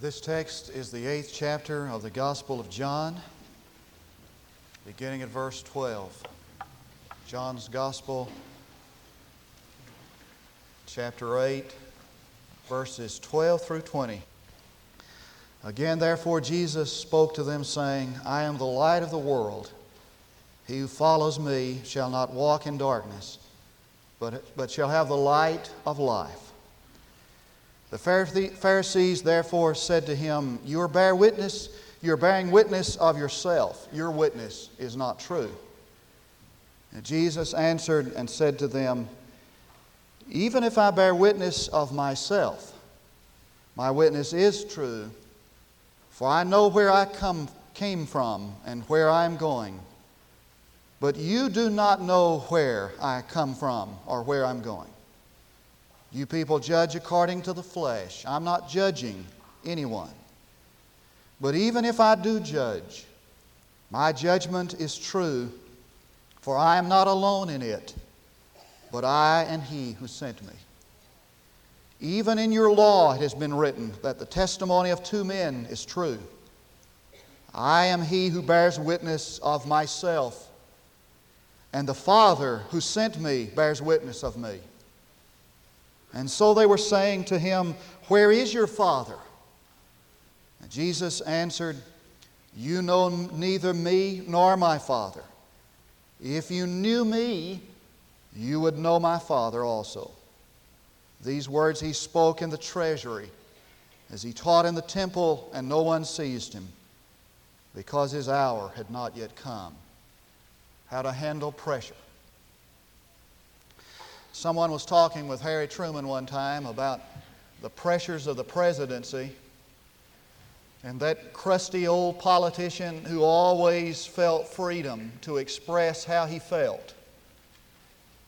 This text is the eighth chapter of the Gospel of John, beginning at verse 12. John's Gospel, chapter 8, verses 12 through 20. Again, therefore, Jesus spoke to them, saying, I am the light of the world. He who follows me shall not walk in darkness, but, but shall have the light of life. The Pharisees therefore said to him, You are bear witness, you're bearing witness of yourself. Your witness is not true. And Jesus answered and said to them, Even if I bear witness of myself, my witness is true, for I know where I come, came from and where I am going. But you do not know where I come from or where I'm going. You people judge according to the flesh. I'm not judging anyone. But even if I do judge, my judgment is true, for I am not alone in it, but I and He who sent me. Even in your law it has been written that the testimony of two men is true. I am He who bears witness of myself, and the Father who sent me bears witness of me. And so they were saying to him, Where is your Father? And Jesus answered, You know neither me nor my Father. If you knew me, you would know my Father also. These words he spoke in the treasury as he taught in the temple, and no one seized him because his hour had not yet come. How to handle pressure. Someone was talking with Harry Truman one time about the pressures of the presidency and that crusty old politician who always felt freedom to express how he felt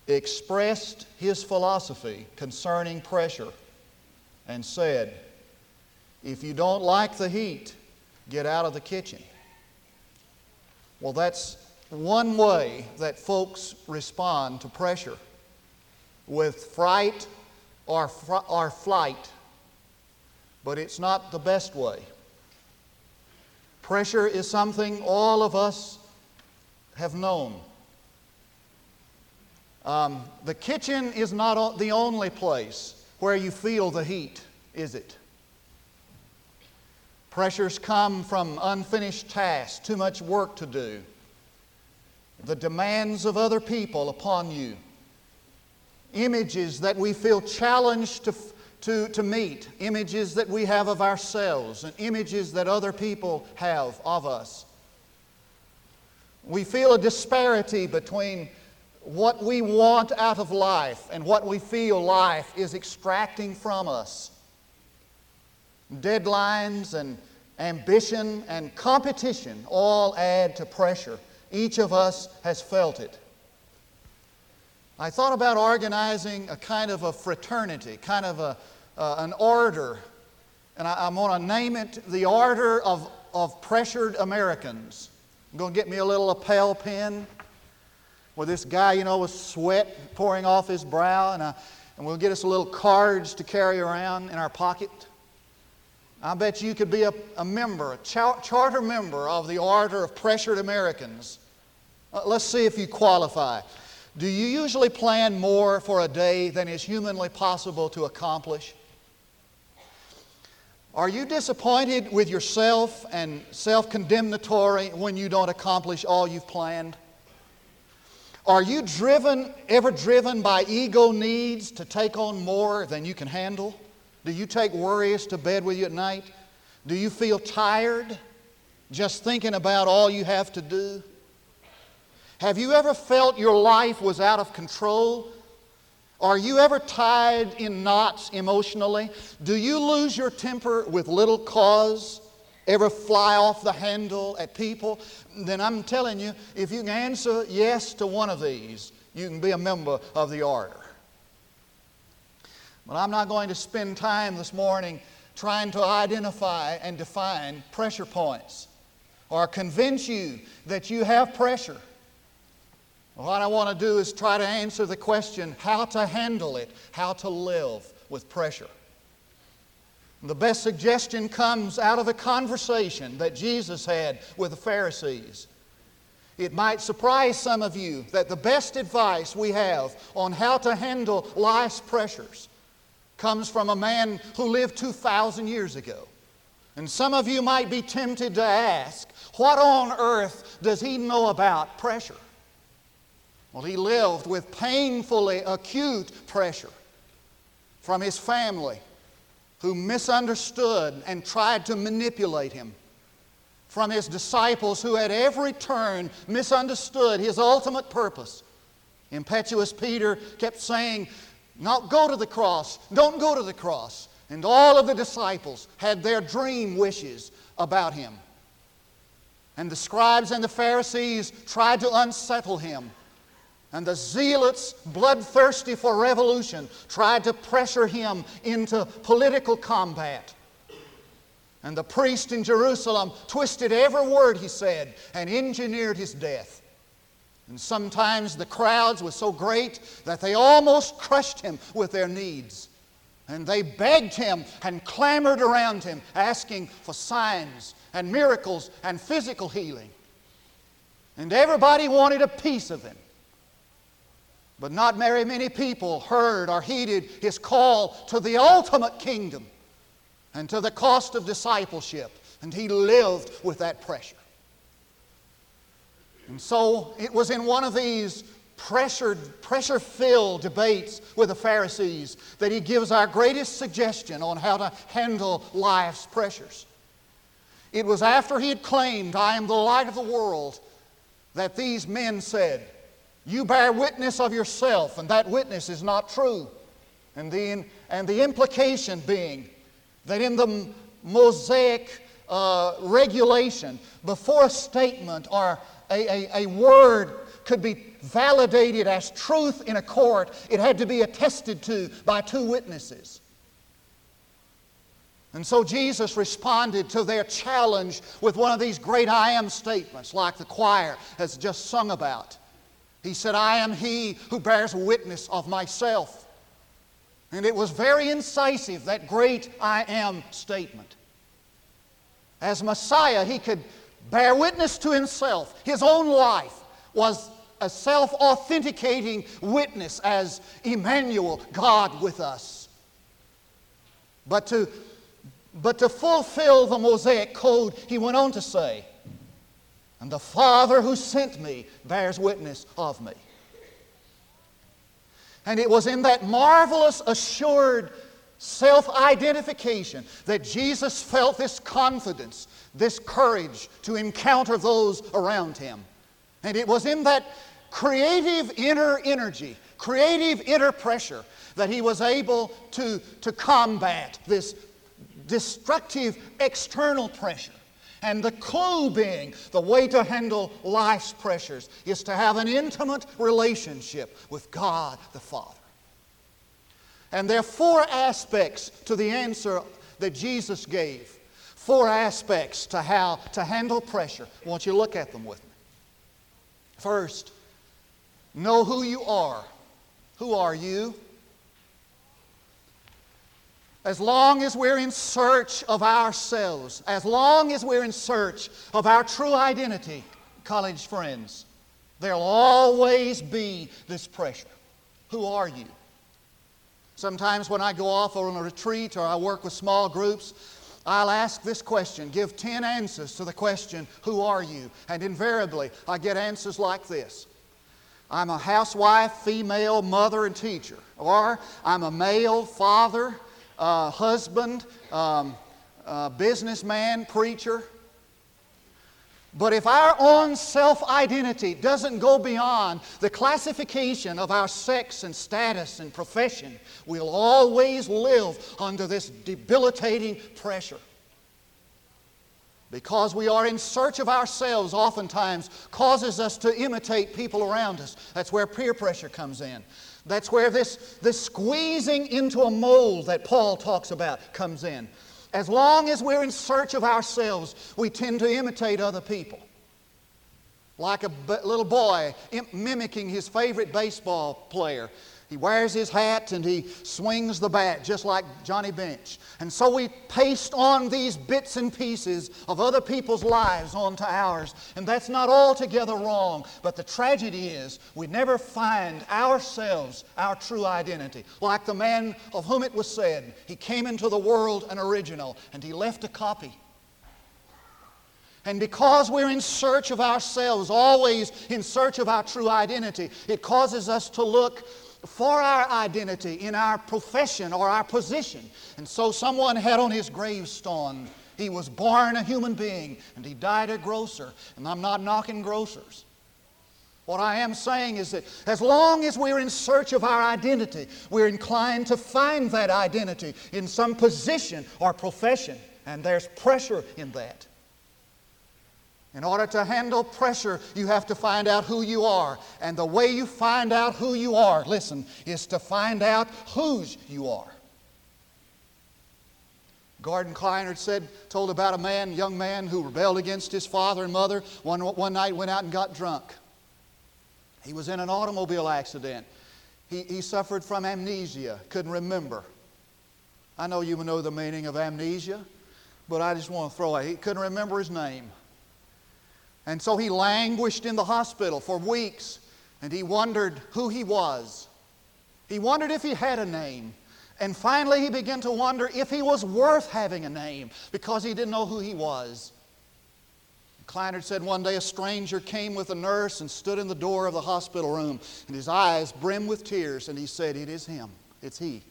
expressed his philosophy concerning pressure and said, If you don't like the heat, get out of the kitchen. Well, that's one way that folks respond to pressure with fright or, fr- or flight, but it's not the best way. Pressure is something all of us have known. Um, the kitchen is not the only place where you feel the heat, is it? Pressures come from unfinished tasks, too much work to do, the demands of other people upon you images that we feel challenged to, to, to meet, images that we have of ourselves, and images that other people have of us. We feel a disparity between what we want out of life and what we feel life is extracting from us. Deadlines and ambition and competition all add to pressure. Each of us has felt it. I thought about organizing a kind of a fraternity, kind of a, uh, an order, and I, am going to name it the Order of, of Pressured Americans. I'm going to get me a little lapel pin where this guy, you know, with sweat pouring off his brow, and, I, and we'll get us a little cards to carry around in our pocket. I bet you could be a, a member, a char- charter member of the Order of Pressured Americans. Uh, let's see if you qualify. Do you usually plan more for a day than is humanly possible to accomplish? Are you disappointed with yourself and self condemnatory when you don't accomplish all you've planned? Are you driven, ever driven by ego needs to take on more than you can handle? Do you take worries to bed with you at night? Do you feel tired just thinking about all you have to do? Have you ever felt your life was out of control? Are you ever tied in knots emotionally? Do you lose your temper with little cause? Ever fly off the handle at people? Then I'm telling you, if you can answer yes to one of these, you can be a member of the order. But I'm not going to spend time this morning trying to identify and define pressure points or convince you that you have pressure. What I want to do is try to answer the question how to handle it, how to live with pressure. The best suggestion comes out of a conversation that Jesus had with the Pharisees. It might surprise some of you that the best advice we have on how to handle life's pressures comes from a man who lived 2,000 years ago. And some of you might be tempted to ask, what on earth does he know about pressure? Well, he lived with painfully acute pressure from his family who misunderstood and tried to manipulate him, from his disciples who at every turn misunderstood his ultimate purpose. Impetuous Peter kept saying, Not go to the cross, don't go to the cross. And all of the disciples had their dream wishes about him. And the scribes and the Pharisees tried to unsettle him. And the zealots, bloodthirsty for revolution, tried to pressure him into political combat. And the priest in Jerusalem twisted every word he said and engineered his death. And sometimes the crowds were so great that they almost crushed him with their needs. And they begged him and clamored around him, asking for signs and miracles and physical healing. And everybody wanted a piece of him. But not very many people heard or heeded his call to the ultimate kingdom and to the cost of discipleship. And he lived with that pressure. And so it was in one of these pressured, pressure filled debates with the Pharisees that he gives our greatest suggestion on how to handle life's pressures. It was after he had claimed, I am the light of the world, that these men said, You bear witness of yourself, and that witness is not true. And the, and the implication being that in the Mosaic uh, regulation, before a statement or a, a, a word could be validated as truth in a court, it had to be attested to by two witnesses. And so Jesus responded to their challenge with one of these great I am statements, like the choir has just sung about. He said, I am he who bears witness of myself. And it was very incisive, that great I am statement. As Messiah, he could bear witness to himself. His own life was a self authenticating witness as Emmanuel, God with us. But to but to fulfill the Mosaic code, he went on to say, And the Father who sent me bears witness of me. And it was in that marvelous, assured self identification that Jesus felt this confidence, this courage to encounter those around him. And it was in that creative inner energy, creative inner pressure, that he was able to, to combat this destructive external pressure. And the clue being the way to handle life's pressures is to have an intimate relationship with God the Father. And there are four aspects to the answer that Jesus gave. Four aspects to how to handle pressure. I want you to look at them with me. First, know who you are. Who are you? As long as we're in search of ourselves, as long as we're in search of our true identity, college friends, there'll always be this pressure. Who are you? Sometimes when I go off on a retreat or I work with small groups, I'll ask this question, give 10 answers to the question, Who are you? And invariably, I get answers like this I'm a housewife, female, mother, and teacher. Or I'm a male, father, uh, husband, um, uh, businessman, preacher. But if our own self identity doesn't go beyond the classification of our sex and status and profession, we'll always live under this debilitating pressure. Because we are in search of ourselves, oftentimes causes us to imitate people around us. That's where peer pressure comes in. That's where this, this squeezing into a mold that Paul talks about comes in. As long as we're in search of ourselves, we tend to imitate other people. Like a b- little boy mimicking his favorite baseball player. He wears his hat and he swings the bat just like Johnny Bench. And so we paste on these bits and pieces of other people's lives onto ours. And that's not altogether wrong. But the tragedy is we never find ourselves our true identity. Like the man of whom it was said, he came into the world an original and he left a copy. And because we're in search of ourselves, always in search of our true identity, it causes us to look for our identity in our profession or our position. And so someone had on his gravestone, he was born a human being and he died a grocer. And I'm not knocking grocers. What I am saying is that as long as we're in search of our identity, we're inclined to find that identity in some position or profession. And there's pressure in that. In order to handle pressure, you have to find out who you are. And the way you find out who you are, listen, is to find out whose you are. Gordon Clinard said, told about a man, young man who rebelled against his father and mother. One, one night went out and got drunk. He was in an automobile accident. He, he suffered from amnesia, couldn't remember. I know you know the meaning of amnesia, but I just want to throw it. He couldn't remember his name. And so he languished in the hospital for weeks and he wondered who he was. He wondered if he had a name. And finally, he began to wonder if he was worth having a name because he didn't know who he was. Clinard said one day a stranger came with a nurse and stood in the door of the hospital room, and his eyes brimmed with tears, and he said, It is him. It's he.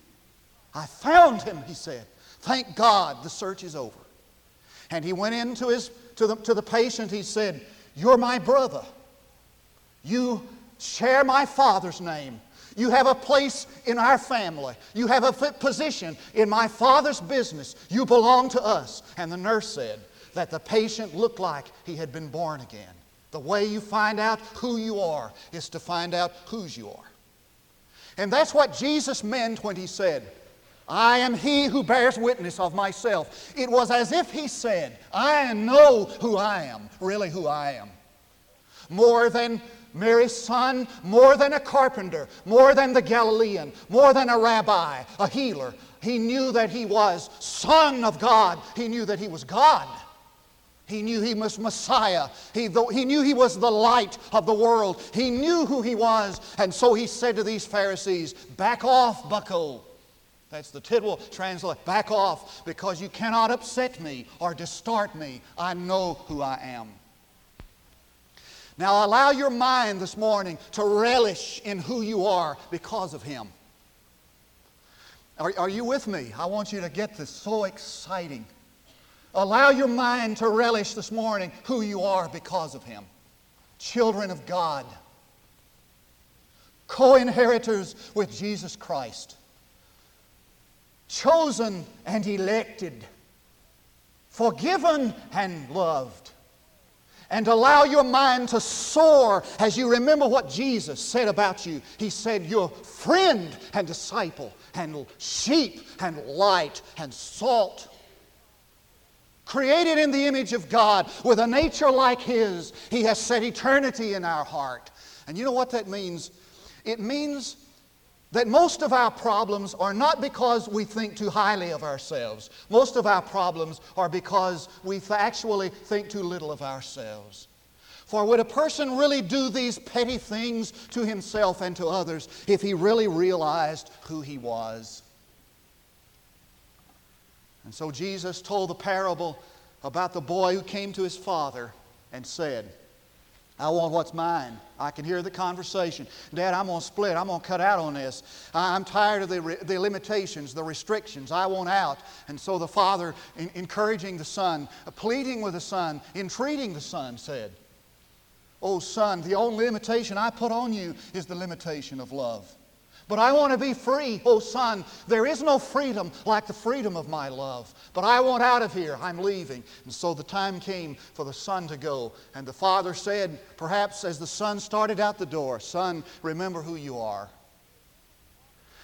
I found him, he said. Thank God the search is over. And he went into his to the, to the patient, he said, You're my brother. You share my father's name. You have a place in our family. You have a position in my father's business. You belong to us. And the nurse said that the patient looked like he had been born again. The way you find out who you are is to find out whose you are. And that's what Jesus meant when he said, I am he who bears witness of myself. It was as if he said, I know who I am, really who I am. More than Mary's son, more than a carpenter, more than the Galilean, more than a rabbi, a healer. He knew that he was Son of God. He knew that he was God. He knew he was Messiah. He, he knew he was the light of the world. He knew who he was. And so he said to these Pharisees, Back off, bucko. That's the Tidwell translate. Back off because you cannot upset me or distort me. I know who I am. Now allow your mind this morning to relish in who you are because of Him. Are, are you with me? I want you to get this so exciting. Allow your mind to relish this morning who you are because of Him. Children of God, co inheritors with Jesus Christ chosen and elected, forgiven and loved. And allow your mind to soar as you remember what Jesus said about you. He said, You're friend and disciple, and sheep and light and salt. Created in the image of God with a nature like His, He has set eternity in our heart. And you know what that means? It means that most of our problems are not because we think too highly of ourselves. Most of our problems are because we actually think too little of ourselves. For would a person really do these petty things to himself and to others if he really realized who he was? And so Jesus told the parable about the boy who came to his father and said, I want what's mine. I can hear the conversation. Dad, I'm going to split. I'm going to cut out on this. I'm tired of the, re- the limitations, the restrictions. I want out. And so the father, in- encouraging the son, uh, pleading with the son, entreating the son, said, Oh, son, the only limitation I put on you is the limitation of love. But I want to be free. Oh, son, there is no freedom like the freedom of my love. But I want out of here. I'm leaving. And so the time came for the son to go. And the father said, perhaps as the son started out the door, Son, remember who you are.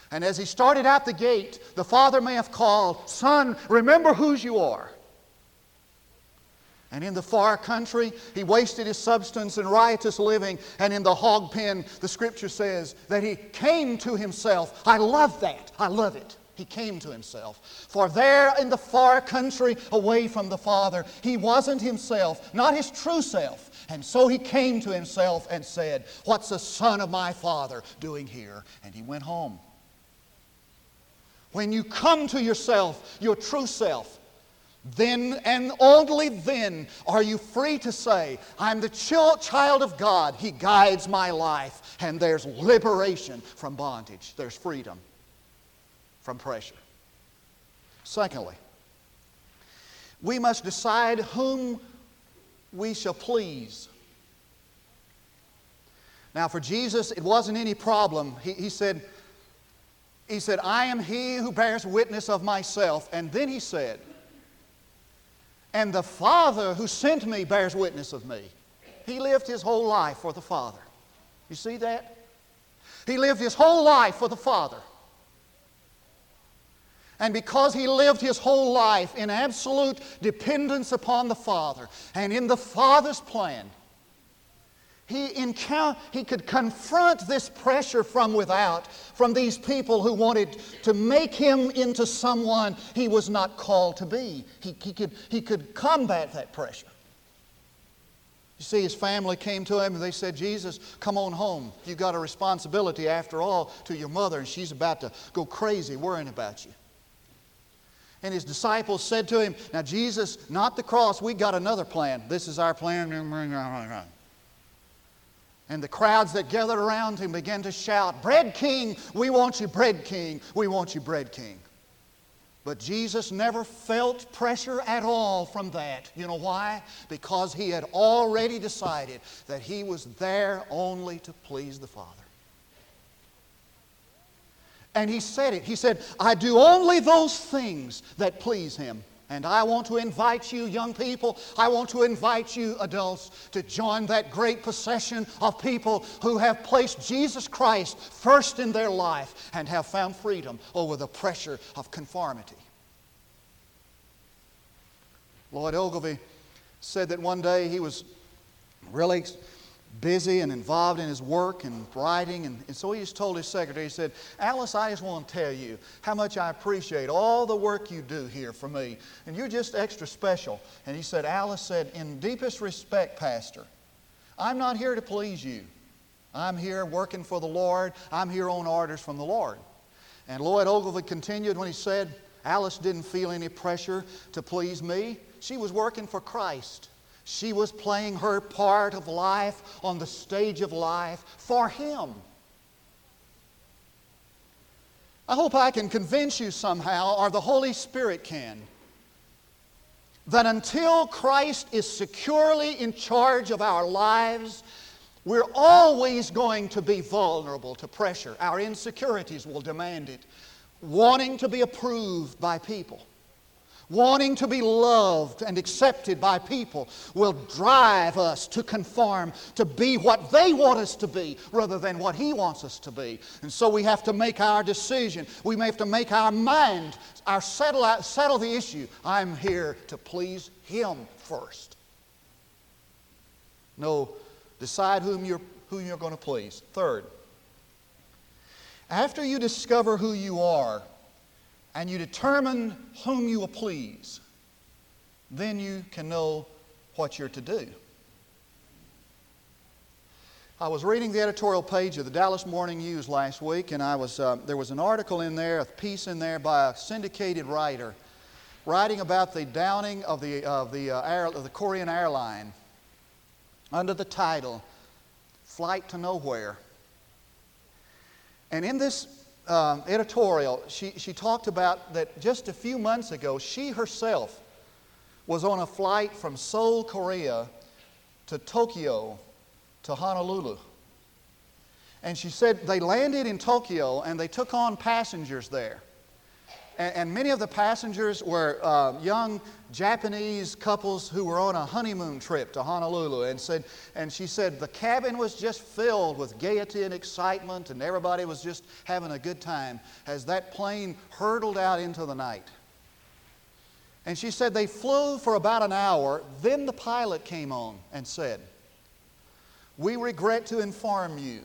And as he started out the gate, the father may have called, Son, remember whose you are. And in the far country, he wasted his substance in riotous living. And in the hog pen, the scripture says that he came to himself. I love that. I love it. He came to himself. For there in the far country, away from the Father, he wasn't himself, not his true self. And so he came to himself and said, What's the Son of my Father doing here? And he went home. When you come to yourself, your true self, then and only then are you free to say, I'm the child of God. He guides my life. And there's liberation from bondage, there's freedom from pressure. Secondly, we must decide whom we shall please. Now, for Jesus, it wasn't any problem. He, he, said, he said, I am he who bears witness of myself. And then he said, and the Father who sent me bears witness of me. He lived his whole life for the Father. You see that? He lived his whole life for the Father. And because he lived his whole life in absolute dependence upon the Father and in the Father's plan, he, encounter, he could confront this pressure from without, from these people who wanted to make him into someone he was not called to be. He, he, could, he could combat that pressure. You see, his family came to him and they said, Jesus, come on home. You've got a responsibility, after all, to your mother, and she's about to go crazy worrying about you. And his disciples said to him, Now, Jesus, not the cross, We've got another plan. This is our plan. And the crowds that gathered around him began to shout, Bread King, we want you, Bread King, we want you, Bread King. But Jesus never felt pressure at all from that. You know why? Because he had already decided that he was there only to please the Father. And he said it. He said, I do only those things that please him. And I want to invite you, young people, I want to invite you, adults, to join that great procession of people who have placed Jesus Christ first in their life and have found freedom over the pressure of conformity. Lloyd Ogilvie said that one day he was really busy and involved in his work and writing. And, and, so he just told his secretary, he said, Alice, I just want to tell you how much I appreciate all the work you do here for me. And you're just extra special. And he said, Alice said, in deepest respect, Pastor, I'm not here to please you. I'm here working for the Lord. I'm here on orders from the Lord. And Lloyd Ogilvie continued when he said, Alice didn't feel any pressure to please me. She was working for Christ. She was playing her part of life on the stage of life for Him. I hope I can convince you somehow, or the Holy Spirit can, that until Christ is securely in charge of our lives, we're always going to be vulnerable to pressure. Our insecurities will demand it, wanting to be approved by people wanting to be loved and accepted by people will drive us to conform to be what they want us to be rather than what He wants us to be. And so we have to make our decision. We may have to make our mind, our settle, settle the issue. I'm here to please Him first. No, decide whom you're, who you're going to please. Third, after you discover who you are, and you determine whom you will please, then you can know what you're to do. I was reading the editorial page of the Dallas Morning News last week, and I was, uh, there was an article in there, a piece in there by a syndicated writer, writing about the downing of the, of the, uh, air, of the Korean airline under the title Flight to Nowhere. And in this um, editorial, she, she talked about that just a few months ago, she herself was on a flight from Seoul, Korea to Tokyo to Honolulu. And she said they landed in Tokyo and they took on passengers there. And, and many of the passengers were uh, young Japanese couples who were on a honeymoon trip to Honolulu. And, said, and she said the cabin was just filled with gaiety and excitement, and everybody was just having a good time as that plane hurtled out into the night. And she said they flew for about an hour. Then the pilot came on and said, We regret to inform you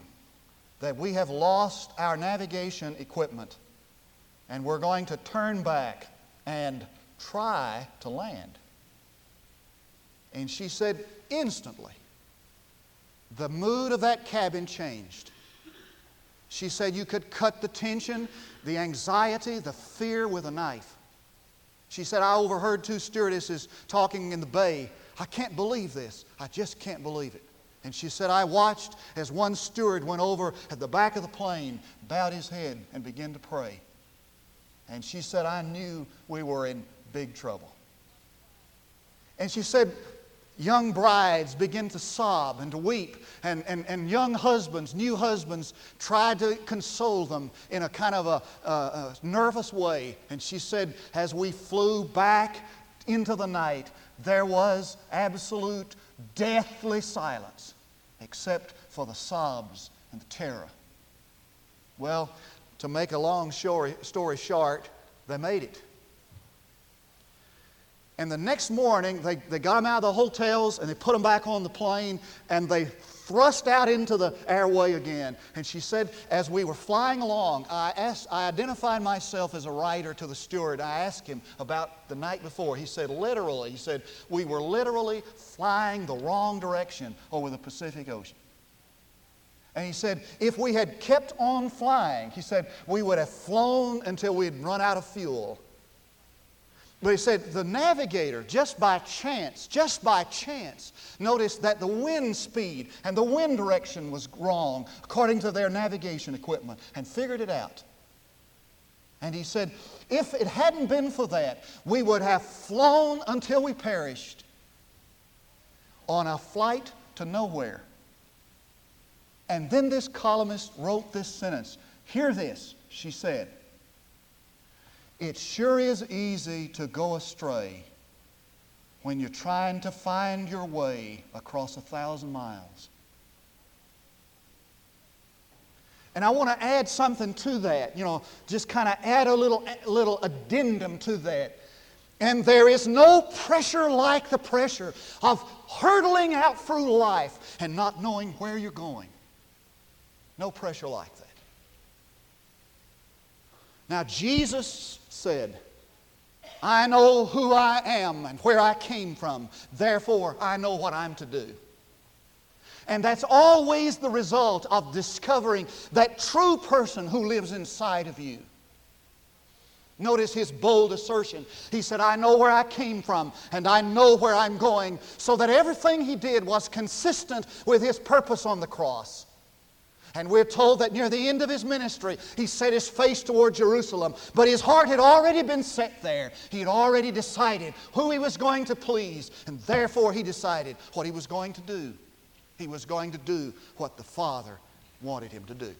that we have lost our navigation equipment and we're going to turn back and try to land. And she said, instantly, the mood of that cabin changed. She said you could cut the tension, the anxiety, the fear with a knife. She said, I overheard two stewardesses talking in the bay. I can't believe this. I just can't believe it. And she said, I watched as one steward went over at the back of the plane, bowed his head, and began to pray. And she said, I knew we were in big trouble. And she said, young brides begin to sob and to weep, and, and, and young husbands, new husbands, tried to console them in a kind of a, a, a nervous way. And she said, as we flew back into the night, there was absolute deathly silence, except for the sobs and the terror. Well, to make a long story, short, they made it. And the next morning, they, they got them out of the hotels and they put them back on the plane and they thrust out into the airway again. And she said, as we were flying along, I, asked, I identified myself as a writer to the steward. I asked him about the night before. He said, literally, he said, we were literally flying the wrong direction over the Pacific Ocean. And he said, if we had kept on flying, he said, we would have flown until we'd run out of fuel. But he said, the navigator, just by chance, just by chance, noticed that the wind speed and the wind direction was wrong according to their navigation equipment and figured it out. And he said, if it hadn't been for that, we would have flown until we perished on a flight to nowhere. And then this columnist wrote this sentence. Hear this, she said. It sure is easy to go astray when you're trying to find your way across a thousand miles. And I want to add something to that, you know, just kind of add a little, little addendum to that. And there is no pressure like the pressure of hurtling out through life and not knowing where you're going. No pressure like that. Now, Jesus said, I know who I am and where I came from. Therefore, I know what I'm to do. And that's always the result of discovering that true person who lives inside of you. Notice his bold assertion. He said, I know where I came from and I know where I'm going, so that everything he did was consistent with his purpose on the cross. And we're told that near the end of his ministry, he set his face toward Jerusalem. But his heart had already been set there. He had already decided who he was going to please. And therefore, he decided what he was going to do. He was going to do what the Father wanted him to do.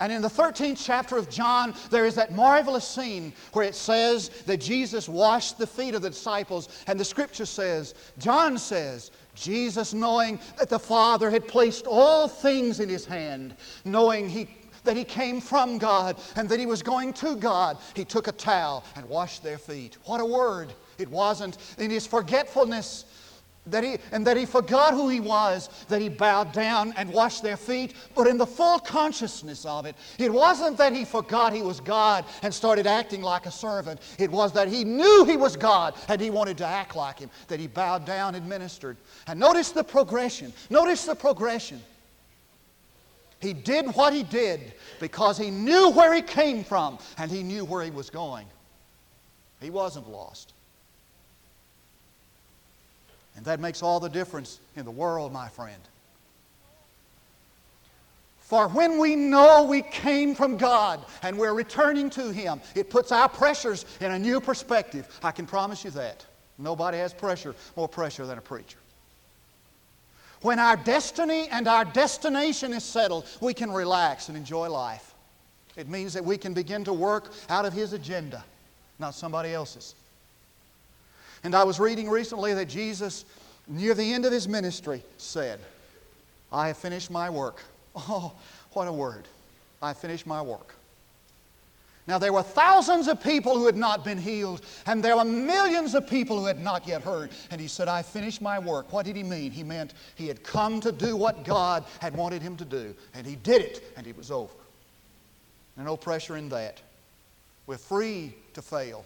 And in the 13th chapter of John, there is that marvelous scene where it says that Jesus washed the feet of the disciples. And the scripture says, John says, Jesus, knowing that the Father had placed all things in his hand, knowing he, that he came from God and that he was going to God, he took a towel and washed their feet. What a word! It wasn't in his forgetfulness that he, and that he forgot who he was, that he bowed down and washed their feet, but in the full consciousness of it, it wasn't that he forgot he was God and started acting like a servant. It was that he knew he was God and he wanted to act like him, that he bowed down and ministered. And notice the progression. Notice the progression. He did what he did because he knew where he came from and he knew where he was going. He wasn't lost. And that makes all the difference in the world, my friend. For when we know we came from God and we're returning to Him, it puts our pressures in a new perspective. I can promise you that. Nobody has pressure, more pressure than a preacher. When our destiny and our destination is settled, we can relax and enjoy life. It means that we can begin to work out of His agenda, not somebody else's. And I was reading recently that Jesus, near the end of his ministry, said, I have finished my work. Oh, what a word. I finished my work. Now, there were thousands of people who had not been healed, and there were millions of people who had not yet heard. And he said, I finished my work. What did he mean? He meant he had come to do what God had wanted him to do, and he did it, and it was over. There's no pressure in that. We're free to fail.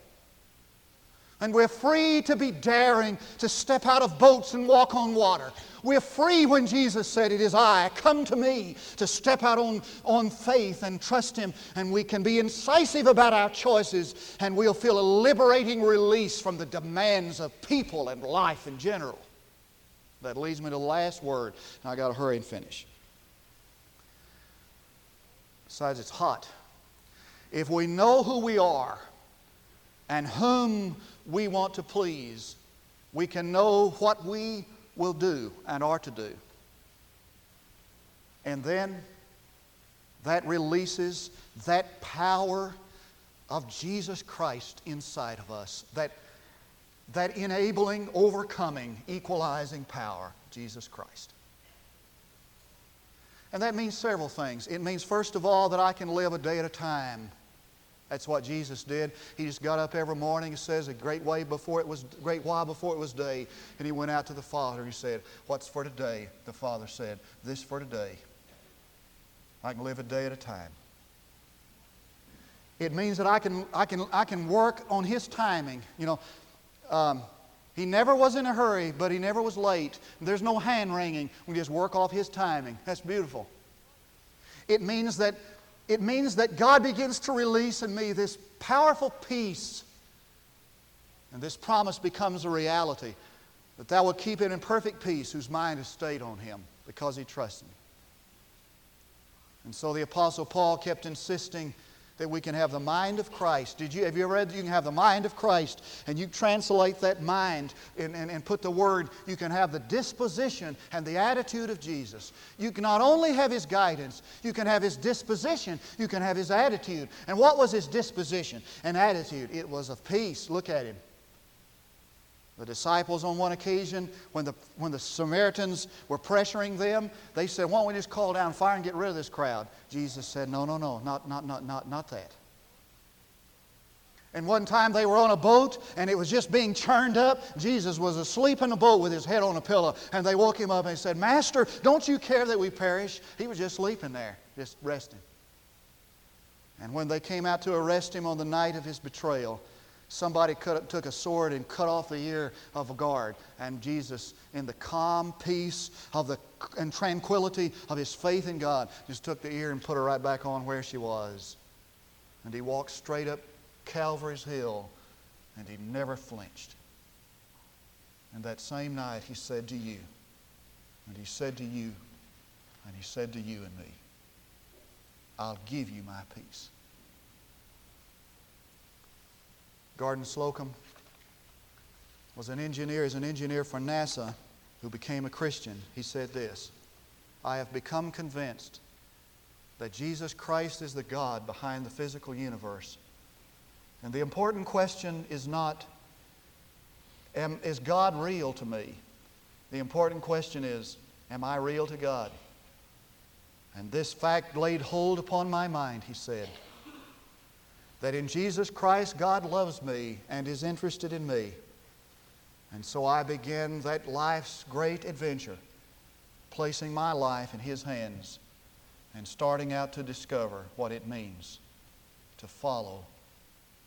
And we're free to be daring to step out of boats and walk on water. We're free when Jesus said, It is I, come to me, to step out on, on faith and trust Him. And we can be incisive about our choices, and we'll feel a liberating release from the demands of people and life in general. That leads me to the last word, and I got to hurry and finish. Besides, it's hot. If we know who we are and whom we want to please, we can know what we will do and are to do. And then that releases that power of Jesus Christ inside of us, that, that enabling, overcoming, equalizing power, Jesus Christ. And that means several things. It means, first of all, that I can live a day at a time that's what Jesus did. He just got up every morning, it says, a great way before it was great while before it was day, and he went out to the Father and he said, What's for today? The Father said, This for today. I can live a day at a time. It means that I can, I can, I can work on His timing. You know, um, He never was in a hurry, but He never was late. There's no hand wringing. We just work off His timing. That's beautiful. It means that it means that God begins to release in me this powerful peace. And this promise becomes a reality that thou wilt keep him in perfect peace whose mind is stayed on him because he trusts me. And so the Apostle Paul kept insisting that we can have the mind of Christ. Did you, have you ever read you can have the mind of Christ and you translate that mind and, and, and put the word, you can have the disposition and the attitude of Jesus. You can not only have his guidance, you can have his disposition, you can have his attitude. And what was his disposition and attitude? It was of peace. Look at him. The disciples, on one occasion, when the, when the Samaritans were pressuring them, they said, Why don't we just call down fire and get rid of this crowd? Jesus said, No, no, no, not, not, not, not, not that. And one time they were on a boat and it was just being churned up. Jesus was asleep in the boat with his head on a pillow. And they woke him up and said, Master, don't you care that we perish? He was just sleeping there, just resting. And when they came out to arrest him on the night of his betrayal, Somebody cut, took a sword and cut off the ear of a guard. And Jesus, in the calm peace of the, and tranquility of his faith in God, just took the ear and put her right back on where she was. And he walked straight up Calvary's Hill, and he never flinched. And that same night, he said to you, and he said to you, and he said to you and me, I'll give you my peace. Gordon Slocum was an engineer, is an engineer for NASA who became a Christian. He said this I have become convinced that Jesus Christ is the God behind the physical universe. And the important question is not, am, is God real to me? The important question is, am I real to God? And this fact laid hold upon my mind, he said that in Jesus Christ God loves me and is interested in me. And so I begin that life's great adventure, placing my life in His hands and starting out to discover what it means to follow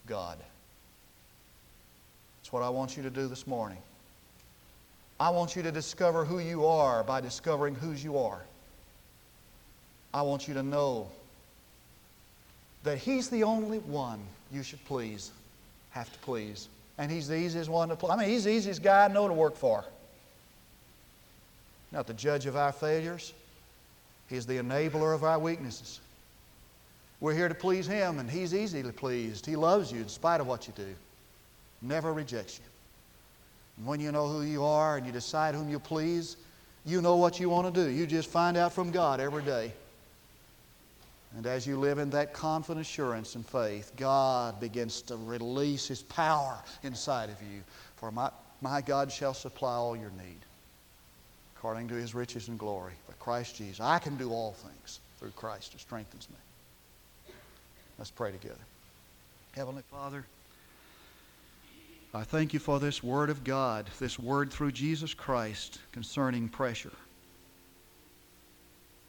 God. That's what I want you to do this morning. I want you to discover who you are by discovering whose you are. I want you to know that He's the only one you should please, have to please. And He's the easiest one to please. I mean, He's the easiest guy I know to work for. Not the judge of our failures, He's the enabler of our weaknesses. We're here to please Him, and He's easily pleased. He loves you in spite of what you do, never rejects you. And when you know who you are and you decide whom you please, you know what you want to do. You just find out from God every day. And as you live in that confident assurance and faith, God begins to release His power inside of you. For my, my God shall supply all your need according to His riches and glory by Christ Jesus. I can do all things through Christ who strengthens me. Let's pray together. Heavenly Father, I thank you for this Word of God, this Word through Jesus Christ concerning pressure,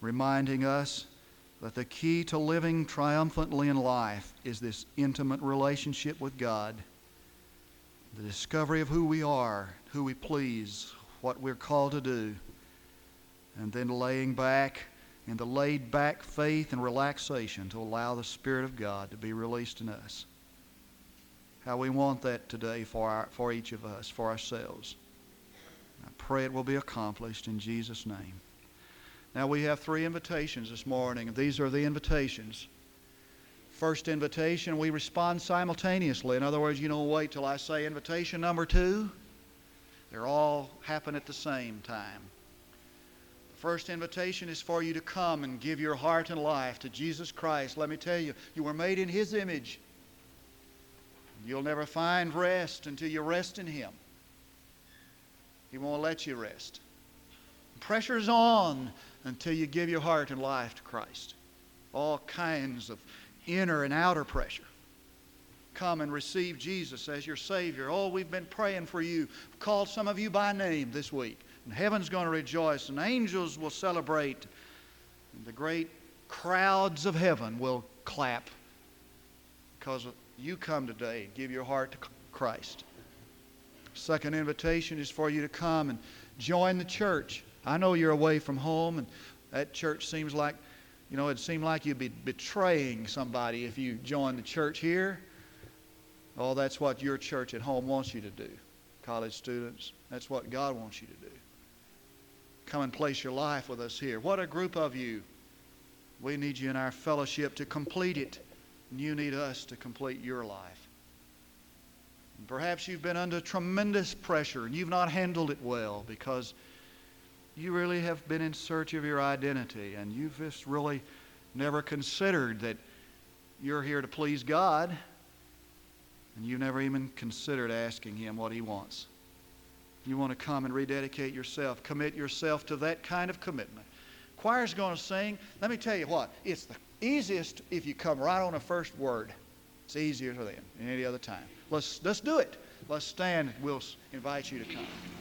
reminding us that the key to living triumphantly in life is this intimate relationship with God, the discovery of who we are, who we please, what we're called to do, and then laying back in the laid back faith and relaxation to allow the Spirit of God to be released in us. How we want that today for, our, for each of us, for ourselves. I pray it will be accomplished in Jesus' name. Now, we have three invitations this morning, these are the invitations. First invitation, we respond simultaneously. In other words, you don't wait till I say invitation number two. They're all happen at the same time. The first invitation is for you to come and give your heart and life to Jesus Christ. Let me tell you, you were made in His image. You'll never find rest until you rest in Him. He won't let you rest. Pressure's on until you give your heart and life to Christ. All kinds of inner and outer pressure. Come and receive Jesus as your Savior. Oh, we've been praying for you. We've called some of you by name this week. And heaven's going to rejoice, and angels will celebrate. And the great crowds of heaven will clap because you come today and give your heart to Christ. Second invitation is for you to come and join the church. I know you're away from home, and that church seems like, you know, it seemed like you'd be betraying somebody if you joined the church here. Oh, that's what your church at home wants you to do, college students. That's what God wants you to do. Come and place your life with us here. What a group of you. We need you in our fellowship to complete it, and you need us to complete your life. And perhaps you've been under tremendous pressure and you've not handled it well because you really have been in search of your identity and you've just really never considered that you're here to please God and you've never even considered asking Him what He wants. You want to come and rededicate yourself, commit yourself to that kind of commitment. Choir's going to sing. Let me tell you what, it's the easiest if you come right on the first word. It's easier for them than any other time. Let's, let's do it. Let's stand. We'll invite you to come.